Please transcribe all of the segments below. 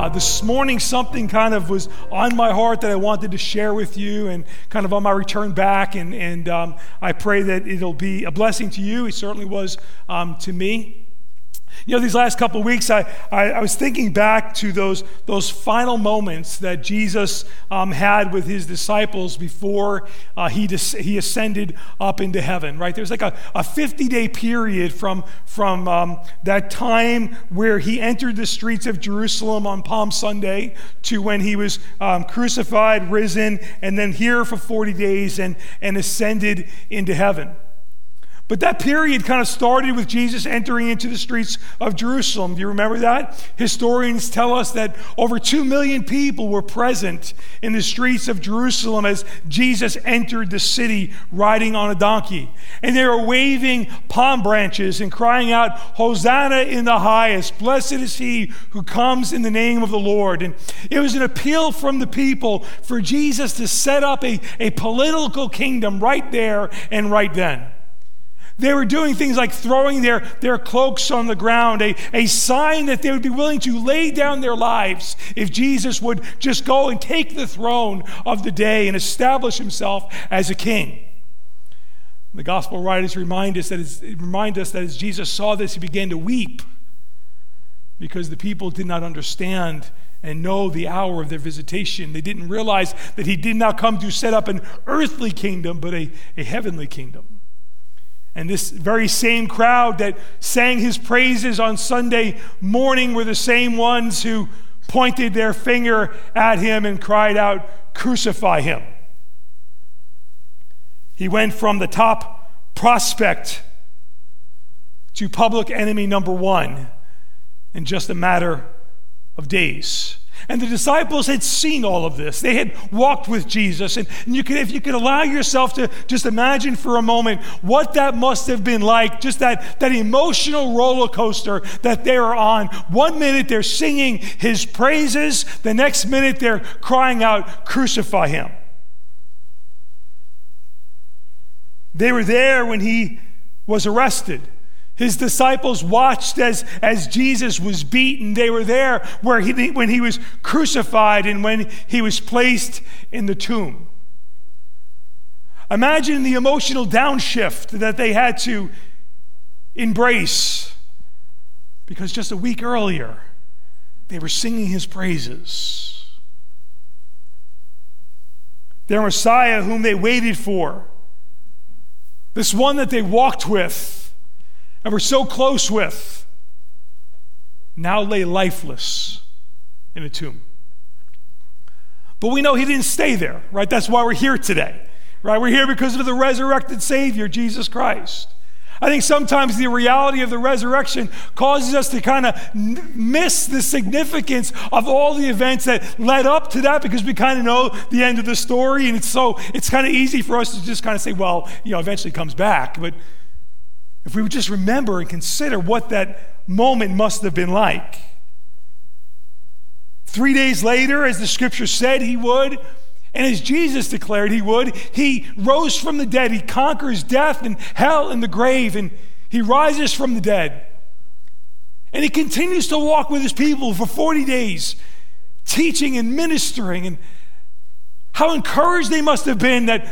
Uh, this morning, something kind of was on my heart that I wanted to share with you and kind of on my return back. And, and um, I pray that it'll be a blessing to you. It certainly was um, to me. You know, these last couple weeks, I, I, I, was thinking back to those, those final moments that Jesus um, had with his disciples before uh, he, he ascended up into heaven, right? There's like a, a 50 day period from, from um, that time where he entered the streets of Jerusalem on Palm Sunday to when he was um, crucified, risen, and then here for 40 days and, and ascended into heaven. But that period kind of started with Jesus entering into the streets of Jerusalem. Do you remember that? Historians tell us that over 2 million people were present in the streets of Jerusalem as Jesus entered the city riding on a donkey. And they were waving palm branches and crying out, Hosanna in the highest. Blessed is he who comes in the name of the Lord. And it was an appeal from the people for Jesus to set up a, a political kingdom right there and right then. They were doing things like throwing their, their cloaks on the ground, a, a sign that they would be willing to lay down their lives if Jesus would just go and take the throne of the day and establish himself as a king. The gospel writers remind us that as, remind us that as Jesus saw this, he began to weep because the people did not understand and know the hour of their visitation. They didn't realize that he did not come to set up an earthly kingdom, but a, a heavenly kingdom. And this very same crowd that sang his praises on Sunday morning were the same ones who pointed their finger at him and cried out, Crucify him. He went from the top prospect to public enemy number one in just a matter of days. And the disciples had seen all of this. They had walked with Jesus. And, you could, if you could allow yourself to just imagine for a moment what that must have been like, just that, that emotional roller coaster that they were on. One minute they're singing his praises, the next minute they're crying out, Crucify him. They were there when he was arrested. His disciples watched as, as Jesus was beaten. They were there where he, when he was crucified and when he was placed in the tomb. Imagine the emotional downshift that they had to embrace because just a week earlier they were singing his praises. Their Messiah, whom they waited for, this one that they walked with and we're so close with, now lay lifeless in a tomb. But we know he didn't stay there, right? That's why we're here today, right? We're here because of the resurrected Savior, Jesus Christ. I think sometimes the reality of the resurrection causes us to kind of miss the significance of all the events that led up to that because we kind of know the end of the story. And it's so, it's kind of easy for us to just kind of say, well, you know, eventually comes back. But if we would just remember and consider what that moment must have been like. Three days later, as the scripture said he would, and as Jesus declared he would, he rose from the dead. He conquers death and hell and the grave, and he rises from the dead. And he continues to walk with his people for 40 days, teaching and ministering. And how encouraged they must have been that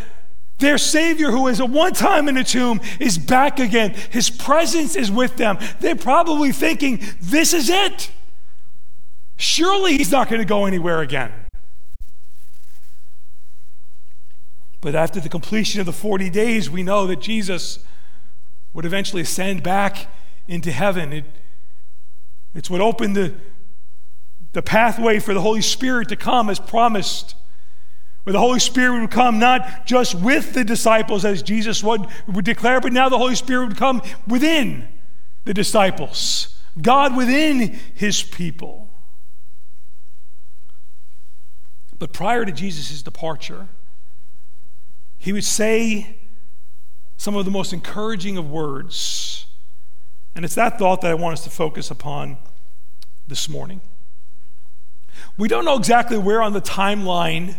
their Savior, who is at one time in the tomb, is back again. His presence is with them. They're probably thinking, this is it. Surely he's not going to go anywhere again. But after the completion of the 40 days, we know that Jesus would eventually ascend back into heaven. It, it's what opened the, the pathway for the Holy Spirit to come as promised where the Holy Spirit would come not just with the disciples as Jesus would, would declare, but now the Holy Spirit would come within the disciples, God within his people. But prior to Jesus' departure, he would say some of the most encouraging of words. And it's that thought that I want us to focus upon this morning. We don't know exactly where on the timeline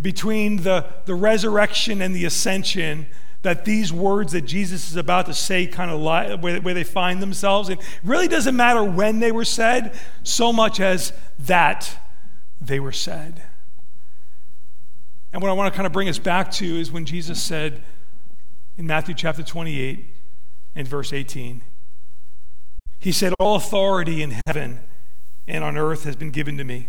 between the, the resurrection and the ascension that these words that Jesus is about to say kind of lie, where, where they find themselves. It really doesn't matter when they were said, so much as that they were said. And what I want to kind of bring us back to is when Jesus said in Matthew chapter 28 and verse 18, He said, All authority in heaven and on earth has been given to me.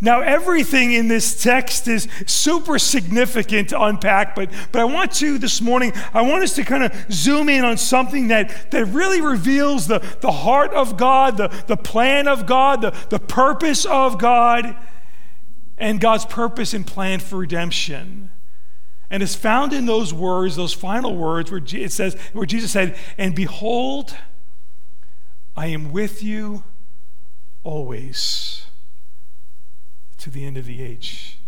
Now, everything in this text is super significant to unpack, but, but I want to this morning, I want us to kind of zoom in on something that, that really reveals the, the heart of God, the, the plan of God, the, the purpose of God, and God's purpose and plan for redemption. And it's found in those words, those final words, where it says, where Jesus said, And behold, I am with you always to the end of the age.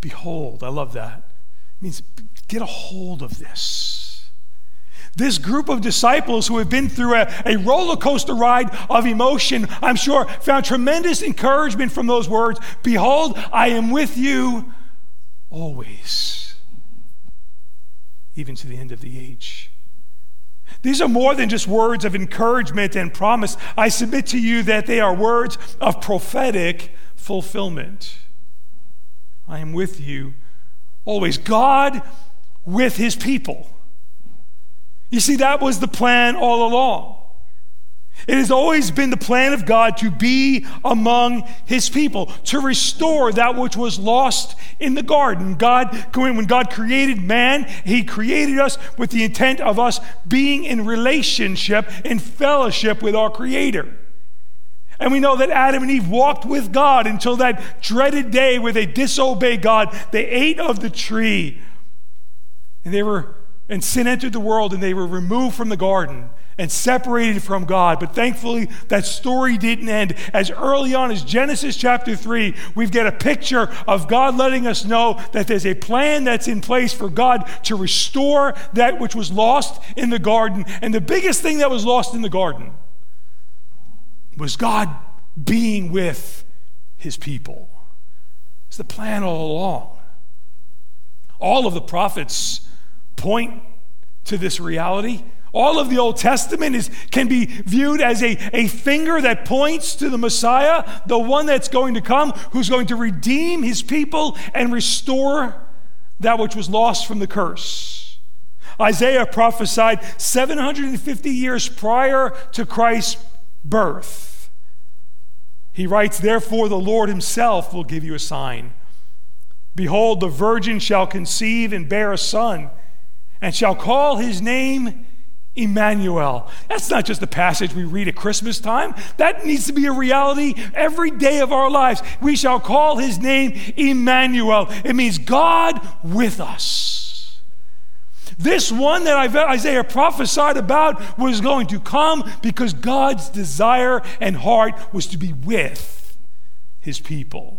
Behold, I love that. It means get a hold of this. This group of disciples who have been through a, a roller coaster ride of emotion, I'm sure, found tremendous encouragement from those words Behold, I am with you always, even to the end of the age. These are more than just words of encouragement and promise. I submit to you that they are words of prophetic fulfillment. I am with you always. God with his people. You see, that was the plan all along. It has always been the plan of God to be among his people, to restore that which was lost in the garden. God, when God created man, he created us with the intent of us being in relationship, in fellowship with our Creator. And we know that Adam and Eve walked with God until that dreaded day where they disobeyed God. They ate of the tree. And they were and sin entered the world and they were removed from the garden and separated from God. But thankfully, that story didn't end. As early on as Genesis chapter 3, we've got a picture of God letting us know that there's a plan that's in place for God to restore that which was lost in the garden. And the biggest thing that was lost in the garden was God being with his people. It's the plan all along. All of the prophets point to this reality. All of the Old Testament is, can be viewed as a, a finger that points to the Messiah, the one that's going to come, who's going to redeem his people and restore that which was lost from the curse. Isaiah prophesied 750 years prior to Christ's birth. He writes, Therefore, the Lord himself will give you a sign. Behold, the virgin shall conceive and bear a son, and shall call his name Emmanuel. That's not just a passage we read at Christmas time. That needs to be a reality every day of our lives. We shall call his name Emmanuel. It means God with us. This one that Isaiah prophesied about was going to come because God's desire and heart was to be with his people.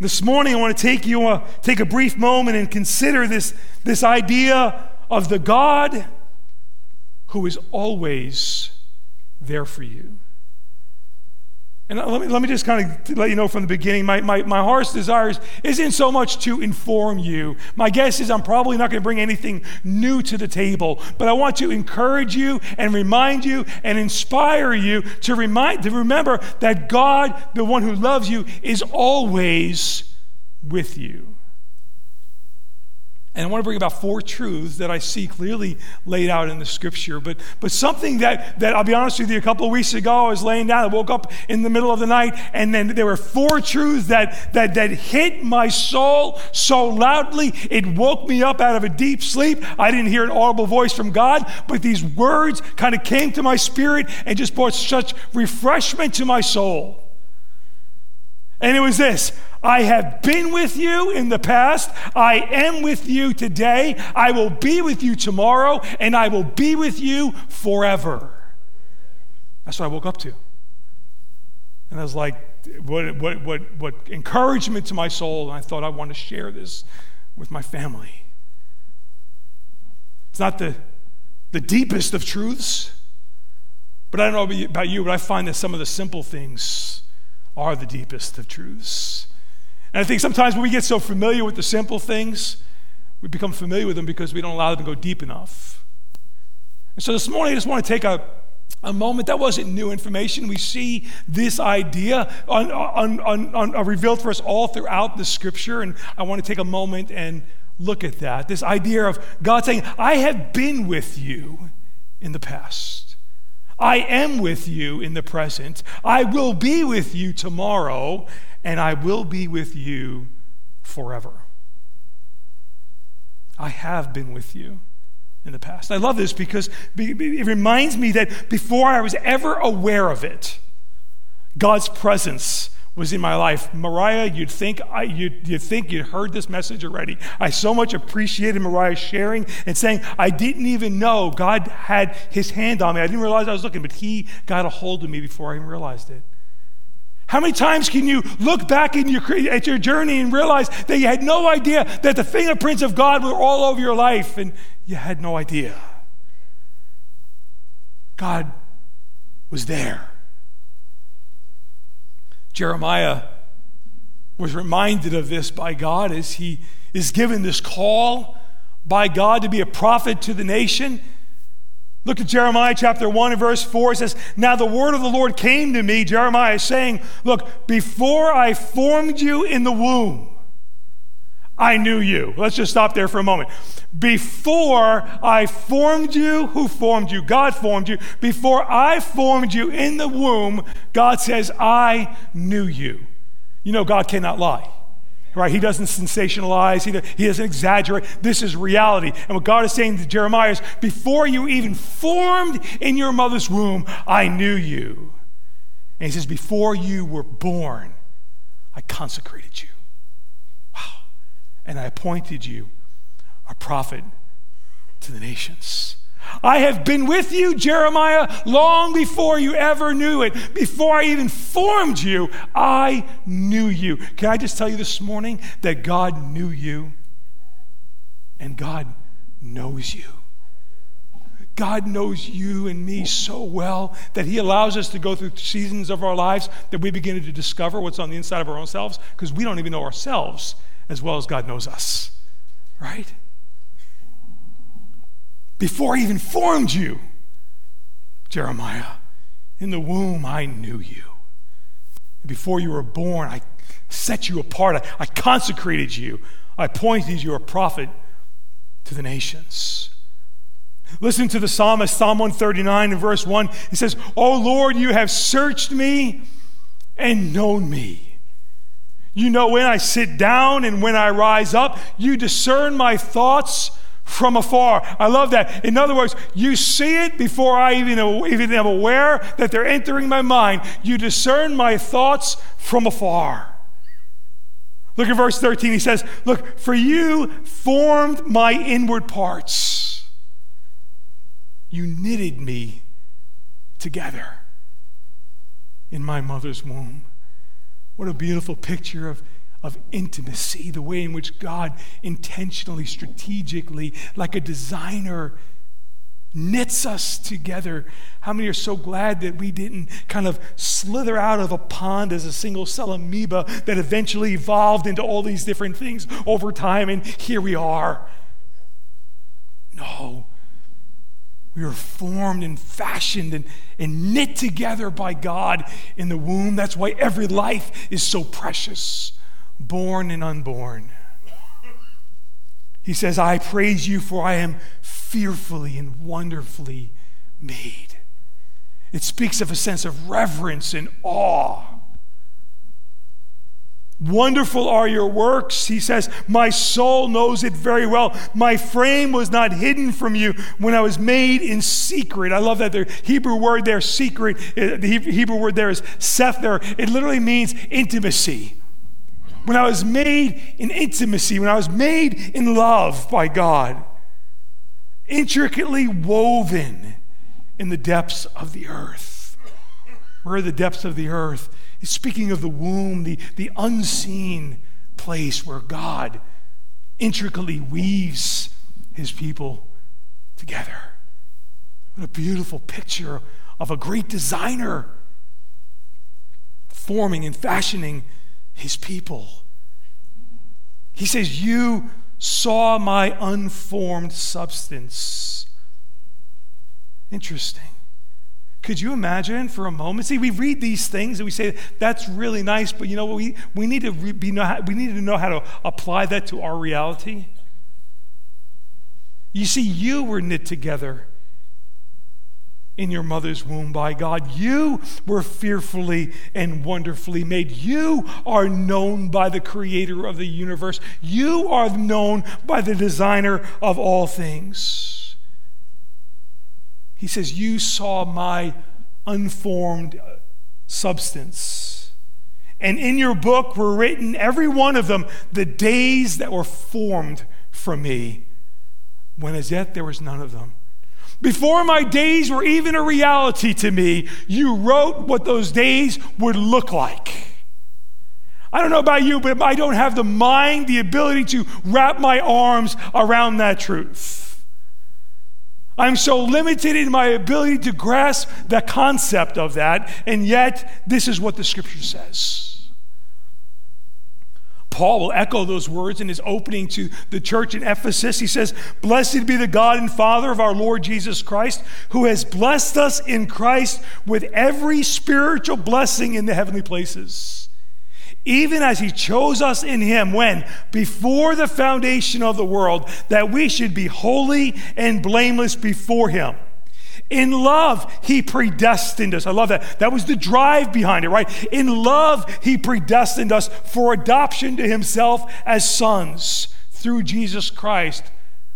This morning, I want to take you a, take a brief moment and consider this, this idea of the God who is always there for you. And let me, let me just kind of let you know from the beginning my, my, my heart's desires isn't so much to inform you. My guess is I'm probably not going to bring anything new to the table, but I want to encourage you and remind you and inspire you to, remind, to remember that God, the one who loves you, is always with you. And I want to bring about four truths that I see clearly laid out in the scripture. But, but something that, that I'll be honest with you, a couple of weeks ago, I was laying down, I woke up in the middle of the night, and then there were four truths that, that, that hit my soul so loudly, it woke me up out of a deep sleep. I didn't hear an audible voice from God, but these words kind of came to my spirit and just brought such refreshment to my soul. And it was this I have been with you in the past. I am with you today. I will be with you tomorrow, and I will be with you forever. That's what I woke up to. And I was like, what, what, what, what encouragement to my soul. And I thought I want to share this with my family. It's not the, the deepest of truths, but I don't know about you, but I find that some of the simple things are the deepest of truths. And I think sometimes when we get so familiar with the simple things, we become familiar with them because we don't allow them to go deep enough. And so this morning, I just want to take a, a moment. That wasn't new information. We see this idea on, on, on, on, uh, revealed for us all throughout the scripture. And I want to take a moment and look at that. This idea of God saying, I have been with you in the past. I am with you in the present. I will be with you tomorrow and I will be with you forever. I have been with you in the past. I love this because it reminds me that before I was ever aware of it, God's presence was in my life. Mariah, you'd think I, you'd, you'd think you'd heard this message already. I so much appreciated Mariah sharing and saying, I didn't even know God had his hand on me. I didn't realize I was looking, but he got a hold of me before I even realized it. How many times can you look back in your, at your journey and realize that you had no idea that the fingerprints of God were all over your life and you had no idea? God was there. Jeremiah was reminded of this by God as he is given this call by God to be a prophet to the nation. Look at Jeremiah chapter 1 and verse 4. It says, Now the word of the Lord came to me, Jeremiah, saying, Look, before I formed you in the womb, I knew you. Let's just stop there for a moment. Before I formed you, who formed you? God formed you. Before I formed you in the womb, God says, I knew you. You know, God cannot lie right? He doesn't sensationalize, he, he doesn't exaggerate. This is reality. And what God is saying to Jeremiah is, before you even formed in your mother's womb, I knew you. And he says, before you were born, I consecrated you. And I appointed you a prophet to the nations. I have been with you, Jeremiah, long before you ever knew it. Before I even formed you, I knew you. Can I just tell you this morning that God knew you and God knows you? God knows you and me so well that He allows us to go through seasons of our lives that we begin to discover what's on the inside of our own selves because we don't even know ourselves as well as God knows us, right? before I even formed you, Jeremiah. In the womb, I knew you. Before you were born, I set you apart. I, I consecrated you. I appointed you a prophet to the nations. Listen to the psalmist, Psalm 139 and verse 1. He says, Oh Lord, you have searched me and known me. You know when I sit down and when I rise up. You discern my thoughts from afar. I love that. In other words, you see it before I even, even am aware that they're entering my mind. You discern my thoughts from afar. Look at verse 13. He says, Look, for you formed my inward parts. You knitted me together in my mother's womb. What a beautiful picture of of intimacy, the way in which God intentionally, strategically, like a designer, knits us together. How many are so glad that we didn't kind of slither out of a pond as a single cell amoeba that eventually evolved into all these different things over time, and here we are? No. We were formed and fashioned and, and knit together by God in the womb. That's why every life is so precious born and unborn. He says, I praise you, for I am fearfully and wonderfully made. It speaks of a sense of reverence and awe. Wonderful are your works. He says, My soul knows it very well. My frame was not hidden from you when I was made in secret. I love that the Hebrew word there, secret. Uh, the Hebrew word there is sefer. It literally means intimacy when I was made in intimacy, when I was made in love by God, intricately woven in the depths of the earth. Where are the depths of the earth? He's speaking of the womb, the, the unseen place where God intricately weaves his people together. What a beautiful picture of a great designer forming and fashioning his people. He says, You saw my unformed substance. Interesting. Could you imagine for a moment? See, we read these things and we say, that's really nice, but you know what? We, we, need to be, we need to know how to apply that to our reality. You see, you were knit together in your mother's womb by God. You were fearfully and wonderfully made. You are known by the creator of the universe. You are known by the designer of all things. He says, You saw my unformed uh, substance. And in your book were written, every one of them, the days that were formed for me, when as yet there was none of them. Before my days were even a reality to me, you wrote what those days would look like. I don't know about you, but I don't have the mind, the ability to wrap my arms around that truth. I'm so limited in my ability to grasp the concept of that, and yet this is what the scripture says. Paul will echo those words in his opening to the church in Ephesus. He says, Blessed be the God and Father of our Lord Jesus Christ, who has blessed us in Christ with every spiritual blessing in the heavenly places. Even as he chose us in him when, before the foundation of the world, that we should be holy and blameless before him. In love, he predestined us. I love that. That was the drive behind it, right? In love, he predestined us for adoption to himself as sons through Jesus Christ.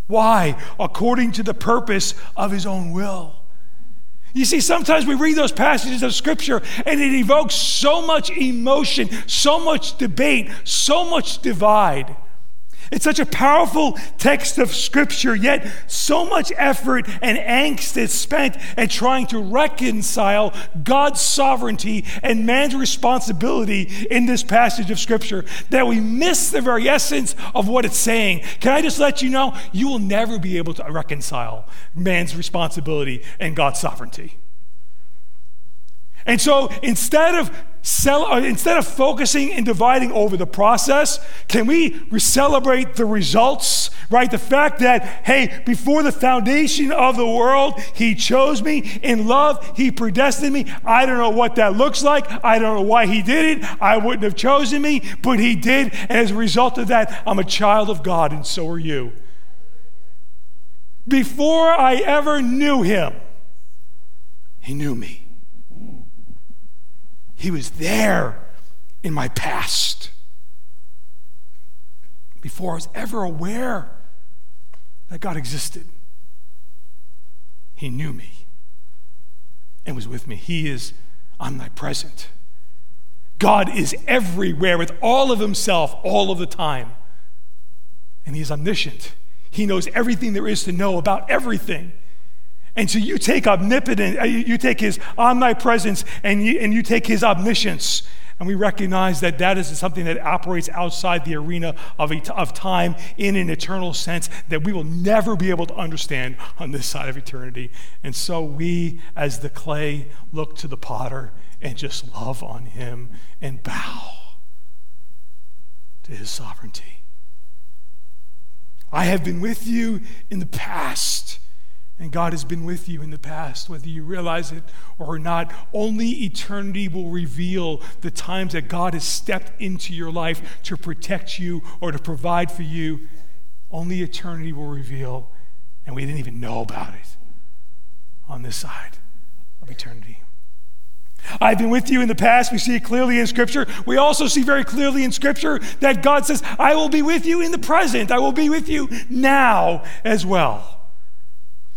Why? According to the purpose of his own will. You see, sometimes we read those passages of Scripture and it evokes so much emotion, so much debate, so much divide. It's such a powerful text of Scripture, yet so much effort and angst is spent at trying to reconcile God's sovereignty and man's responsibility in this passage of Scripture that we miss the very essence of what it's saying. Can I just let you know? You will never be able to reconcile man's responsibility and God's sovereignty. And so instead of uh, instead of focusing and dividing over the process, can we celebrate the results? Right? The fact that, hey, before the foundation of the world, He chose me. In love, He predestined me. I don't know what that looks like. I don't know why He did it. I wouldn't have chosen me, but He did. And as a result of that, I'm a child of God, and so are you. Before I ever knew Him, He knew me. He was there in my past before I was ever aware that God existed. He knew me and was with me. He is omnipresent. God is everywhere with all of Himself all of the time. And He is omniscient. He knows everything there is to know about everything. And so you take omnipotent, uh, you take his omnipresence and you, and you take his omniscience. And we recognize that that is something that operates outside the arena of, of time in an eternal sense that we will never be able to understand on this side of eternity. And so we, as the clay, look to the potter and just love on him and bow to his sovereignty. I have been with you in the past and God has been with you in the past, whether you realize it or not. Only eternity will reveal the times that God has stepped into your life to protect you or to provide for you. Only eternity will reveal, and we didn't even know about it on this side of eternity. I've been with you in the past. We see it clearly in Scripture. We also see very clearly in Scripture that God says, I will be with you in the present. I will be with you now as well.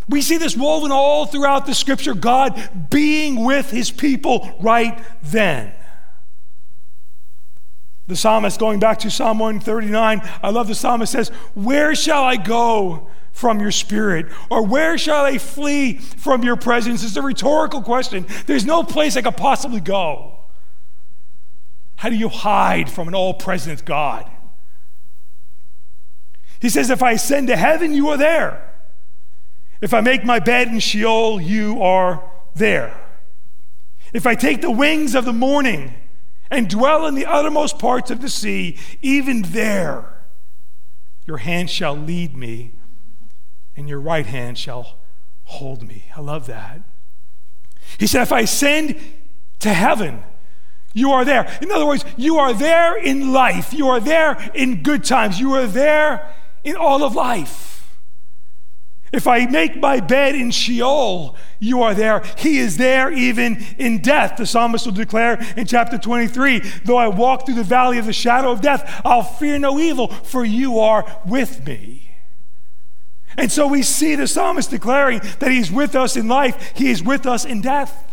We see this woven all throughout the scripture, God being with his people right then. The psalmist, going back to Psalm 139, I love the psalmist says, Where shall I go from your spirit? Or where shall I flee from your presence? It's a rhetorical question. There's no place I could possibly go. How do you hide from an all present God? He says, If I ascend to heaven, you are there. If I make my bed in Sheol, you are there. If I take the wings of the morning and dwell in the uttermost parts of the sea, even there your hand shall lead me, and your right hand shall hold me. I love that. He said, If I ascend to heaven, you are there. In other words, you are there in life. You are there in good times. You are there in all of life. If I make my bed in Sheol, you are there. He is there even in death. The psalmist will declare in chapter 23 Though I walk through the valley of the shadow of death, I'll fear no evil, for you are with me. And so we see the psalmist declaring that he's with us in life, he is with us in death.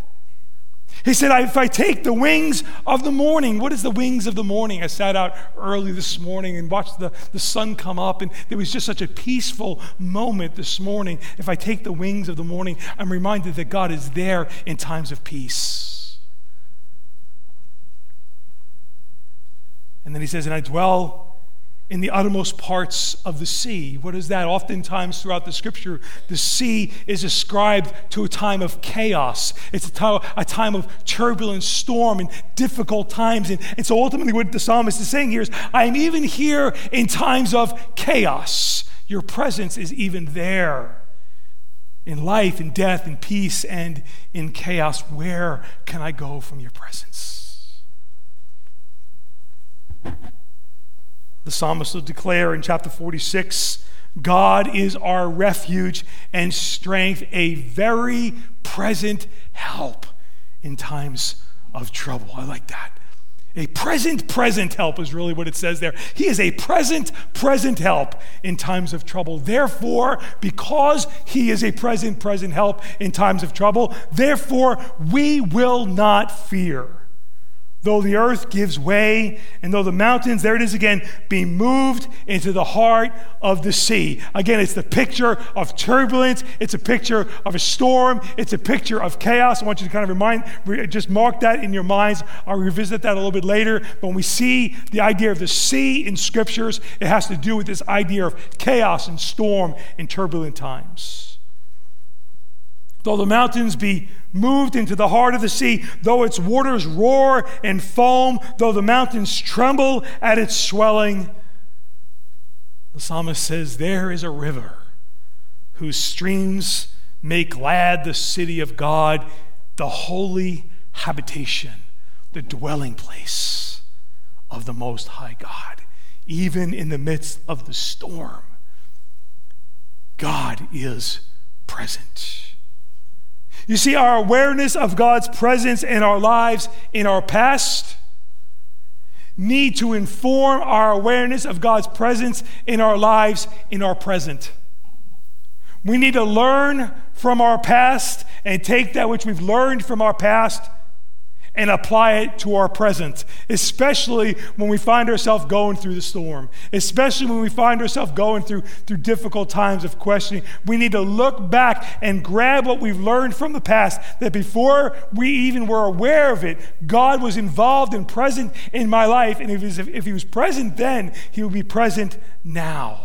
He said, If I take the wings of the morning, what is the wings of the morning? I sat out early this morning and watched the, the sun come up, and there was just such a peaceful moment this morning. If I take the wings of the morning, I'm reminded that God is there in times of peace. And then he says, And I dwell in the uttermost parts of the sea. What is that? Oftentimes throughout the scripture, the sea is ascribed to a time of chaos. It's a time, time of turbulent storm and difficult times. And, and so ultimately, what the psalmist is saying here is I am even here in times of chaos. Your presence is even there. In life, in death, in peace, and in chaos, where can I go from your presence? The psalmist will declare in chapter 46 God is our refuge and strength, a very present help in times of trouble. I like that. A present, present help is really what it says there. He is a present, present help in times of trouble. Therefore, because He is a present, present help in times of trouble, therefore we will not fear. Though the earth gives way, and though the mountains, there it is again, be moved into the heart of the sea. Again, it's the picture of turbulence. It's a picture of a storm. It's a picture of chaos. I want you to kind of remind, just mark that in your minds. I'll revisit that a little bit later. But when we see the idea of the sea in scriptures, it has to do with this idea of chaos and storm in turbulent times. Though the mountains be moved into the heart of the sea, though its waters roar and foam, though the mountains tremble at its swelling, the psalmist says, There is a river whose streams make glad the city of God, the holy habitation, the dwelling place of the Most High God. Even in the midst of the storm, God is present. You see, our awareness of God's presence in our lives in our past need to inform our awareness of God's presence in our lives in our present. We need to learn from our past and take that which we've learned from our past and apply it to our present, especially when we find ourselves going through the storm, especially when we find ourselves going through, through difficult times of questioning. We need to look back and grab what we've learned from the past, that before we even were aware of it, God was involved and present in my life. And if he was, if he was present then, he would be present now.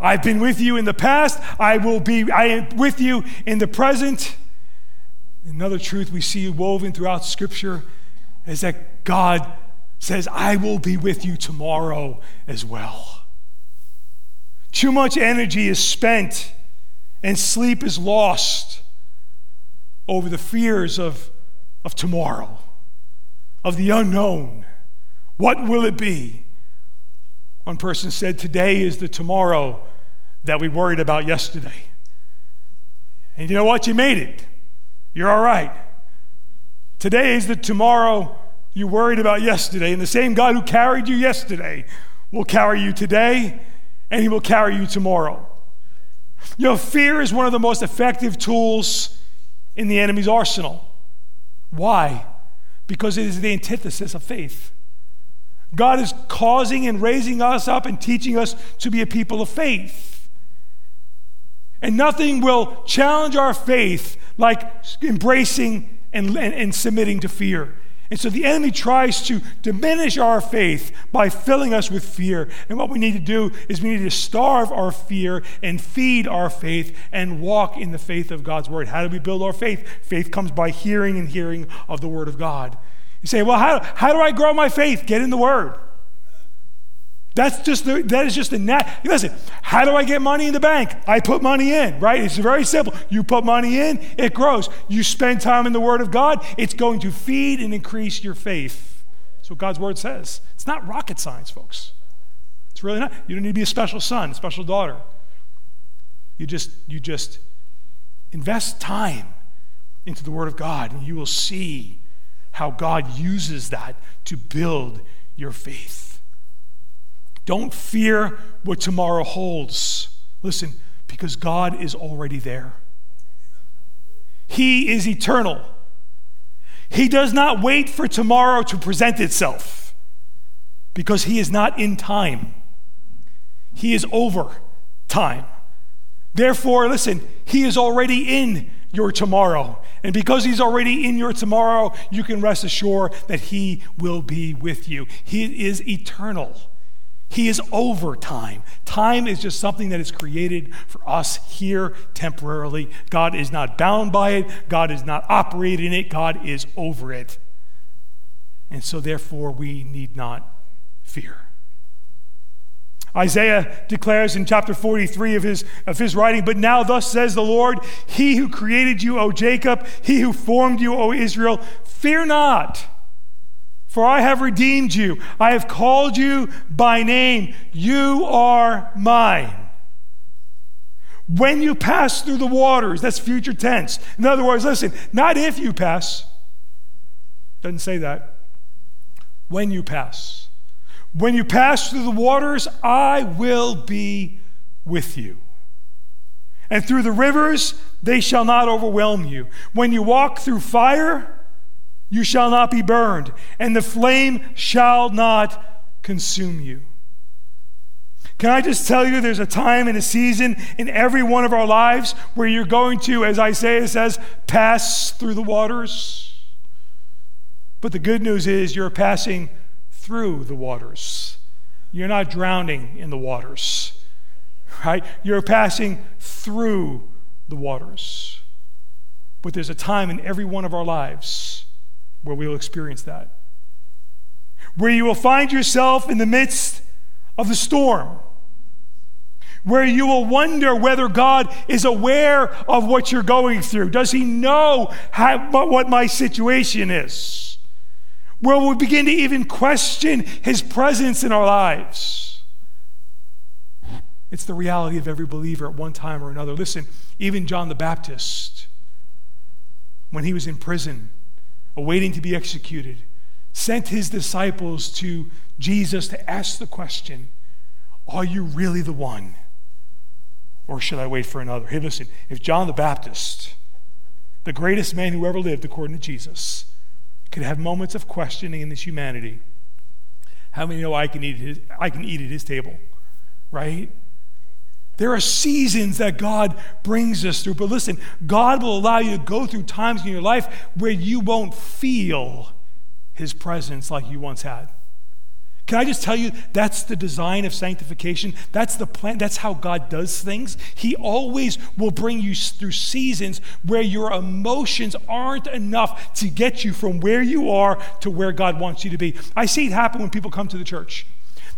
I've been with you in the past. I will be I am with you in the present. Another truth we see woven throughout Scripture is that God says, I will be with you tomorrow as well. Too much energy is spent and sleep is lost over the fears of, of tomorrow, of the unknown. What will it be? One person said, Today is the tomorrow that we worried about yesterday. And you know what? You made it. You're all right. Today is the tomorrow you worried about yesterday. And the same God who carried you yesterday will carry you today and he will carry you tomorrow. You know, fear is one of the most effective tools in the enemy's arsenal. Why? Because it is the antithesis of faith. God is causing and raising us up and teaching us to be a people of faith. And nothing will challenge our faith like embracing and, and, and submitting to fear. And so the enemy tries to diminish our faith by filling us with fear. And what we need to do is we need to starve our fear and feed our faith and walk in the faith of God's word. How do we build our faith? Faith comes by hearing and hearing of the word of God. You say, well, how, how do I grow my faith? Get in the word. That's just the, that is just the net. Listen, how do I get money in the bank? I put money in, right? It's very simple. You put money in, it grows. You spend time in the Word of God, it's going to feed and increase your faith. That's what God's Word says. It's not rocket science, folks. It's really not. You don't need to be a special son, a special daughter. You just you just invest time into the Word of God, and you will see how God uses that to build your faith. Don't fear what tomorrow holds. Listen, because God is already there. He is eternal. He does not wait for tomorrow to present itself because He is not in time. He is over time. Therefore, listen, He is already in your tomorrow. And because He's already in your tomorrow, you can rest assured that He will be with you. He is eternal. He is over time. Time is just something that is created for us here temporarily. God is not bound by it, God is not operating it, God is over it. And so, therefore, we need not fear. Isaiah declares in chapter 43 of his, of his writing, But now, thus says the Lord, He who created you, O Jacob, He who formed you, O Israel, fear not. For I have redeemed you. I have called you by name. You are mine. When you pass through the waters, that's future tense. In other words, listen, not if you pass. Doesn't say that. When you pass. When you pass through the waters, I will be with you. And through the rivers, they shall not overwhelm you. When you walk through fire, you shall not be burned, and the flame shall not consume you. Can I just tell you, there's a time and a season in every one of our lives where you're going to, as Isaiah says, pass through the waters. But the good news is you're passing through the waters. You're not drowning in the waters, right? You're passing through the waters. But there's a time in every one of our lives where we will experience that. Where you will find yourself in the midst of the storm. Where you will wonder whether God is aware of what you're going through. Does He know how, what my situation is? Where we begin to even question His presence in our lives. It's the reality of every believer at one time or another. Listen, even John the Baptist, when he was in prison, awaiting to be executed, sent his disciples to Jesus to ask the question Are you really the one? Or should I wait for another? Hey, listen, if John the Baptist, the greatest man who ever lived according to Jesus, could have moments of questioning in his humanity, how many know I can eat, his, I can eat at his table? Right? There are seasons that God brings us through. But listen, God will allow you to go through times in your life where you won't feel His presence like you once had. Can I just tell you, that's the design of sanctification? That's the plan. That's how God does things. He always will bring you through seasons where your emotions aren't enough to get you from where you are to where God wants you to be. I see it happen when people come to the church.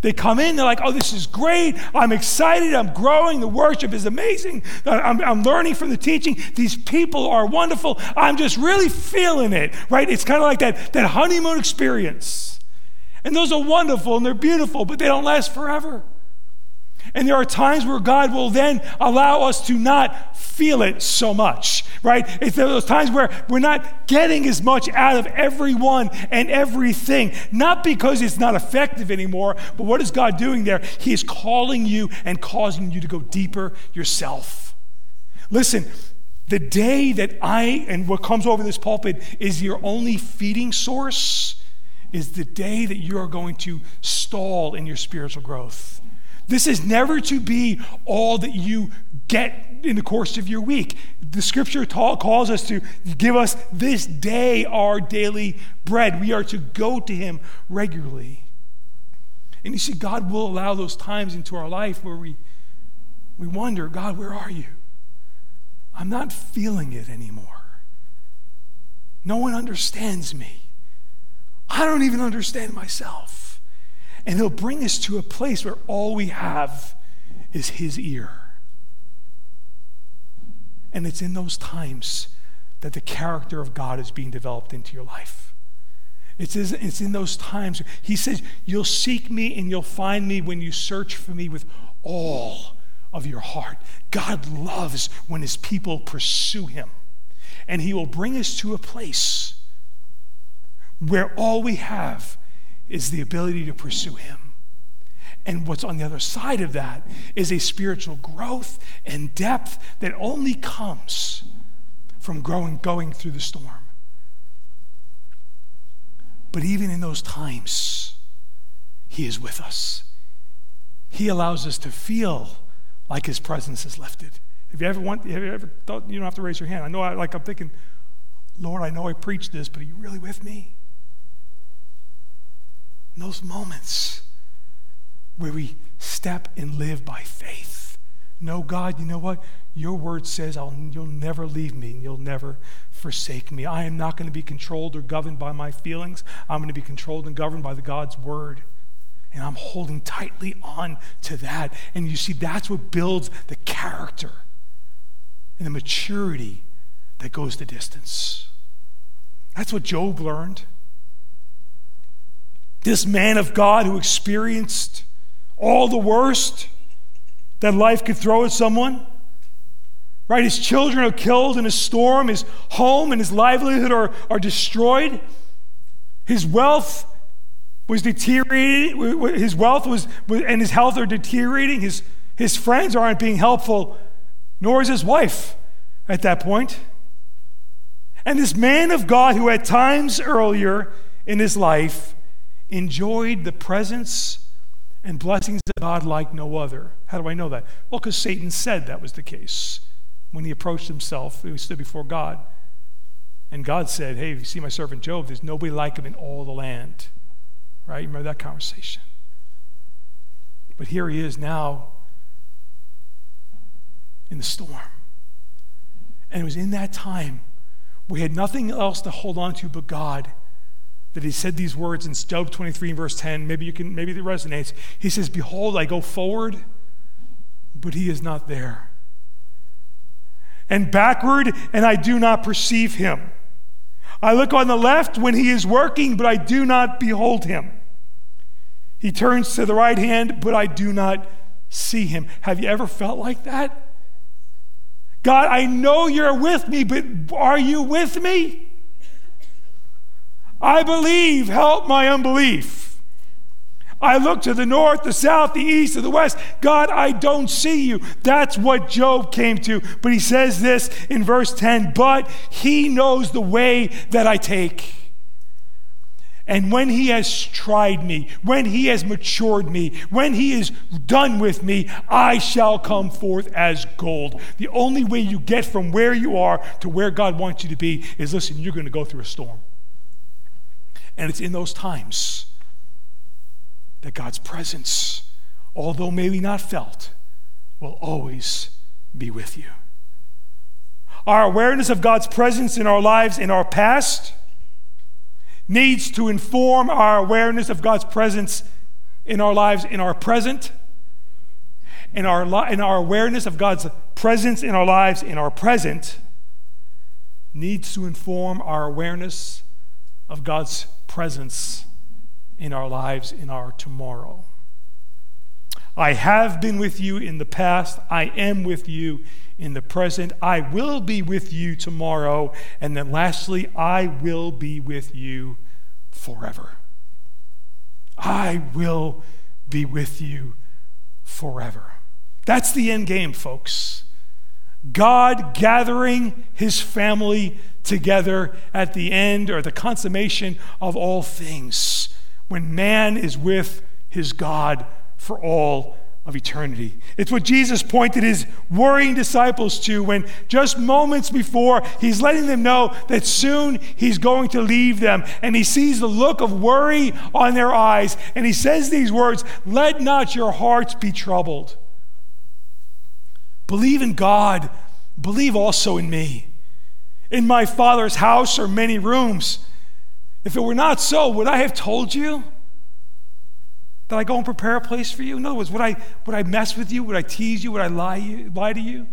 They come in, they're like, oh, this is great. I'm excited. I'm growing. The worship is amazing. I'm, I'm learning from the teaching. These people are wonderful. I'm just really feeling it, right? It's kind of like that, that honeymoon experience. And those are wonderful and they're beautiful, but they don't last forever. And there are times where God will then allow us to not feel it so much, right? It's those times where we're not getting as much out of everyone and everything, not because it's not effective anymore, but what is God doing there? He is calling you and causing you to go deeper yourself. Listen, the day that I and what comes over this pulpit is your only feeding source is the day that you are going to stall in your spiritual growth This is never to be all that you get in the course of your week. The scripture ta- calls us to give us this day our daily bread. We are to go to him regularly. And you see, God will allow those times into our life where we, we wonder, God, where are you? I'm not feeling it anymore. No one understands me. I don't even understand myself. And He'll bring us to a place where all we have is His ear. And it's in those times that the character of God is being developed into your life. It's, it's in those times. He says, You'll seek me and you'll find me when you search for me with all of your heart. God loves when his people pursue him. And he will bring us to a place where all we have is the ability to pursue him. And what's on the other side of that is a spiritual growth and depth that only comes from growing, going through the storm. But even in those times, He is with us. He allows us to feel like His presence is lifted. Have you ever want? Have you ever thought? You don't have to raise your hand. I know. I, like I'm thinking, Lord, I know I preached this, but are you really with me? In those moments where we step and live by faith. No, God, you know what? Your word says I'll, you'll never leave me and you'll never forsake me. I am not going to be controlled or governed by my feelings. I'm going to be controlled and governed by the God's word. And I'm holding tightly on to that. And you see, that's what builds the character and the maturity that goes the distance. That's what Job learned. This man of God who experienced all the worst that life could throw at someone. Right? His children are killed in a storm, his home and his livelihood are, are destroyed. His wealth was deteriorating. His wealth was, and his health are deteriorating. His, his friends aren't being helpful, nor is his wife at that point. And this man of God, who at times earlier in his life enjoyed the presence and blessings of God like no other. How do I know that? Well, because Satan said that was the case when he approached himself, he stood before God. And God said, Hey, you see my servant Job, there's nobody like him in all the land. Right? You remember that conversation? But here he is now in the storm. And it was in that time we had nothing else to hold on to but God that he said these words in Job 23 verse 10. Maybe you can, maybe it resonates. He says, Behold, I go forward, but he is not there. And backward, and I do not perceive him. I look on the left when he is working, but I do not behold him. He turns to the right hand, but I do not see him. Have you ever felt like that? God, I know you're with me, but are you with me? I believe, help my unbelief. I look to the north, the south, the east, and the west. God, I don't see you. That's what Job came to. But he says this in verse 10 But he knows the way that I take. And when he has tried me, when he has matured me, when he is done with me, I shall come forth as gold. The only way you get from where you are to where God wants you to be is listen, you're going to go through a storm. And it's in those times that God's presence, although maybe not felt, will always be with you. Our awareness of God's presence in our lives in our past needs to inform our awareness of God's presence in our lives in our present. And our, and our awareness of God's presence in our lives in our present needs to inform our awareness of God's presence in our lives, in our tomorrow. I have been with you in the past. I am with you in the present. I will be with you tomorrow. And then lastly, I will be with you forever. I will be with you forever. That's the end game, folks. God gathering his family together at the end or the consummation of all things when man is with his God for all of eternity. It's what Jesus pointed his worrying disciples to when just moments before he's letting them know that soon he's going to leave them. And he sees the look of worry on their eyes. And he says these words Let not your hearts be troubled. Believe in God, believe also in me. In my Father's house are many rooms. If it were not so, would I have told you? That I go and prepare a place for you? In other words, would I, would I mess with you? Would I tease you? Would I lie, you, lie to you?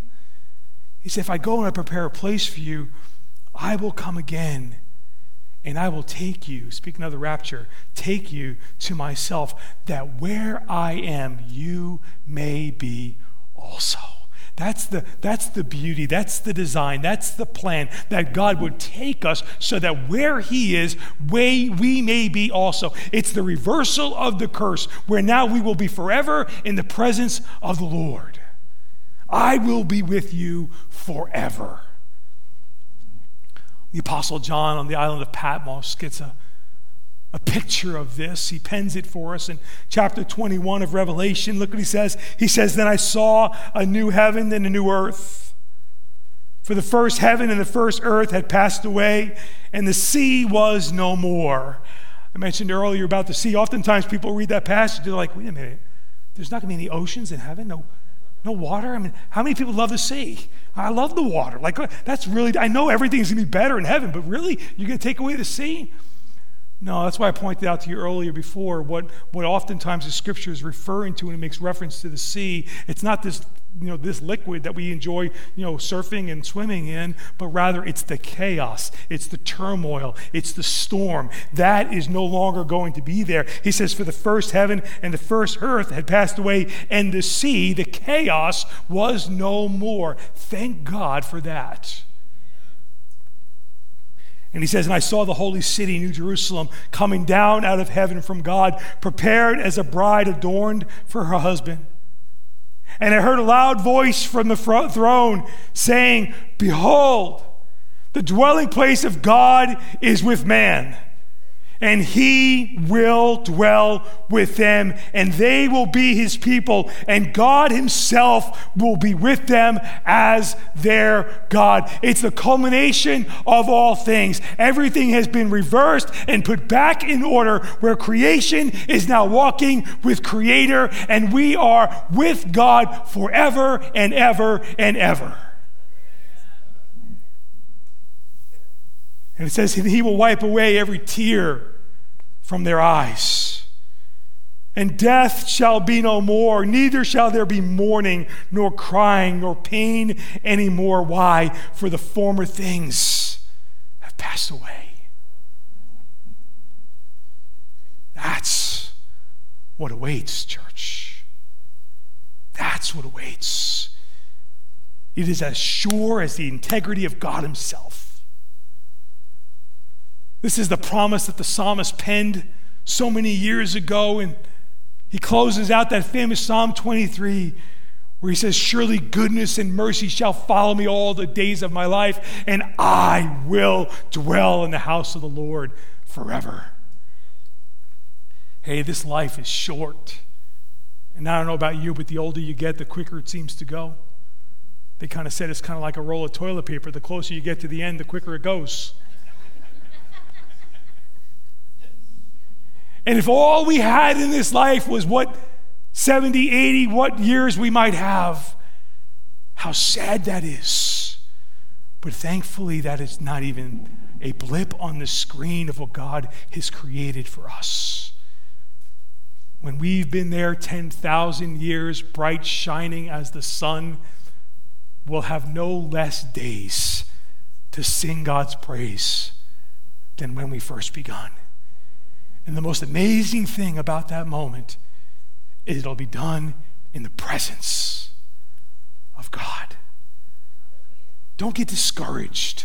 He said, If I go and I prepare a place for you, I will come again and I will take you, speaking of the rapture, take you to myself, that where I am, you may be also. That's the, that's the beauty, that's the design, that's the plan that God would take us so that where He is, we, we may be also. It's the reversal of the curse, where now we will be forever in the presence of the Lord. I will be with you forever. The Apostle John on the island of Patmos gets a a picture of this. He pens it for us in chapter 21 of Revelation. Look what he says. He says, Then I saw a new heaven and a new earth. For the first heaven and the first earth had passed away, and the sea was no more. I mentioned earlier about the sea. Oftentimes people read that passage, they're like, wait a minute, there's not going to be any oceans in heaven? No, no water? I mean, how many people love the sea? I love the water. Like, that's really, I know everything's going to be better in heaven, but really, you're going to take away the sea? No, that's why I pointed out to you earlier before what, what oftentimes the scripture is referring to when it makes reference to the sea. It's not this, you know, this liquid that we enjoy, you know, surfing and swimming in, but rather it's the chaos, it's the turmoil, it's the storm. That is no longer going to be there. He says, For the first heaven and the first earth had passed away, and the sea, the chaos, was no more. Thank God for that. And he says, And I saw the holy city, New Jerusalem, coming down out of heaven from God, prepared as a bride adorned for her husband. And I heard a loud voice from the throne saying, Behold, the dwelling place of God is with man and he will dwell with them, and they will be his people, and God himself will be with them as their God. It's the culmination of all things. Everything has been reversed and put back in order, where creation is now walking with Creator, and we are with God forever and ever and ever. And it says, He will wipe away every tear from their eyes. And death shall be no more, neither shall there be mourning, nor crying, nor pain anymore. Why? For the former things have passed away. That's what awaits, church. That's what awaits. It is as sure as the integrity of God Himself. This is the promise that the psalmist penned so many years ago. And he closes out that famous Psalm 23 where he says, Surely goodness and mercy shall follow me all the days of my life, and I will dwell in the house of the Lord forever. Hey, this life is short. And I don't know about you, but the older you get, the quicker it seems to go. They kind of said it's kind of like a roll of toilet paper. The closer you get to the end, the quicker it goes. And if all we had in this life was what 70, 80, what years we might have, how sad that is. But thankfully, that is not even a blip on the screen of what God has created for us. When we've been there 10,000 years, bright, shining as the sun, we'll have no less days to sing God's praise than when we first begun. And the most amazing thing about that moment is it'll be done in the presence of God. Don't get discouraged.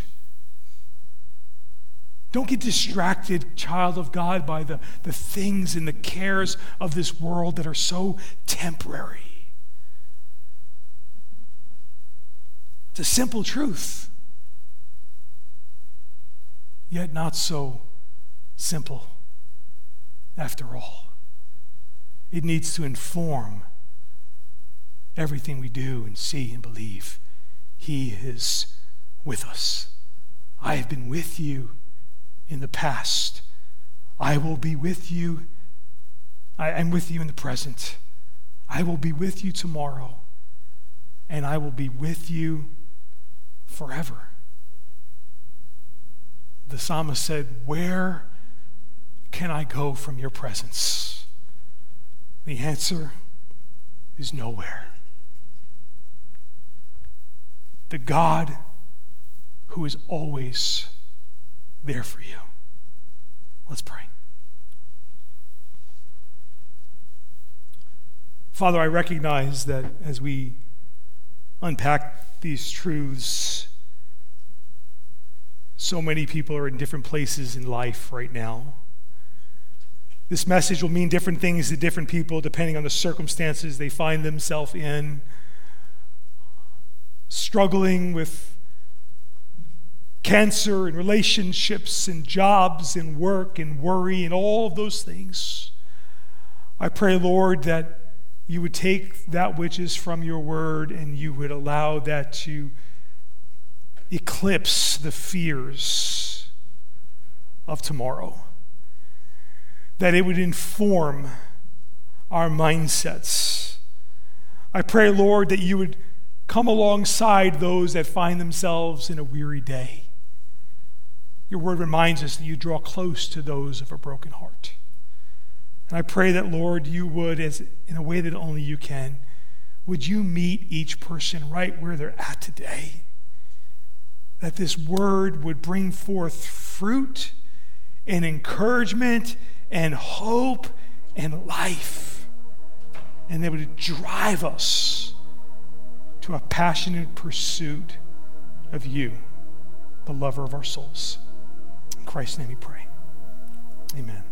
Don't get distracted, child of God, by the, the things and the cares of this world that are so temporary. It's a simple truth, yet not so simple after all. It needs to inform everything we do and see and believe. He is with us. I have been with you in the past. I will be with you. I am with you in the present. I will be with you tomorrow. And I will be with you forever. The psalmist said, Where can I go from your presence? The answer is nowhere. The God who is always there for you. Let's pray. Father, I recognize that as we unpack these truths, so many people are in different places in life right now. This message will mean different things to different people depending on the circumstances they find themselves in. Struggling with cancer and relationships and jobs and work and worry and all of those things. I pray, Lord, that you would take that which is from your word and you would allow that to eclipse the fears of tomorrow that it would inform our mindsets. I pray, Lord, that you would come alongside those that find themselves in a weary day. Your word reminds us that you draw close to those of a broken heart. And I pray that, Lord, you would, as in a way that only you can, would you meet each person right where they're at today? That this word would bring forth fruit and encouragement and hope and life. And they would drive us to a passionate pursuit of you, the lover of our souls. In Christ's name we pray. Amen.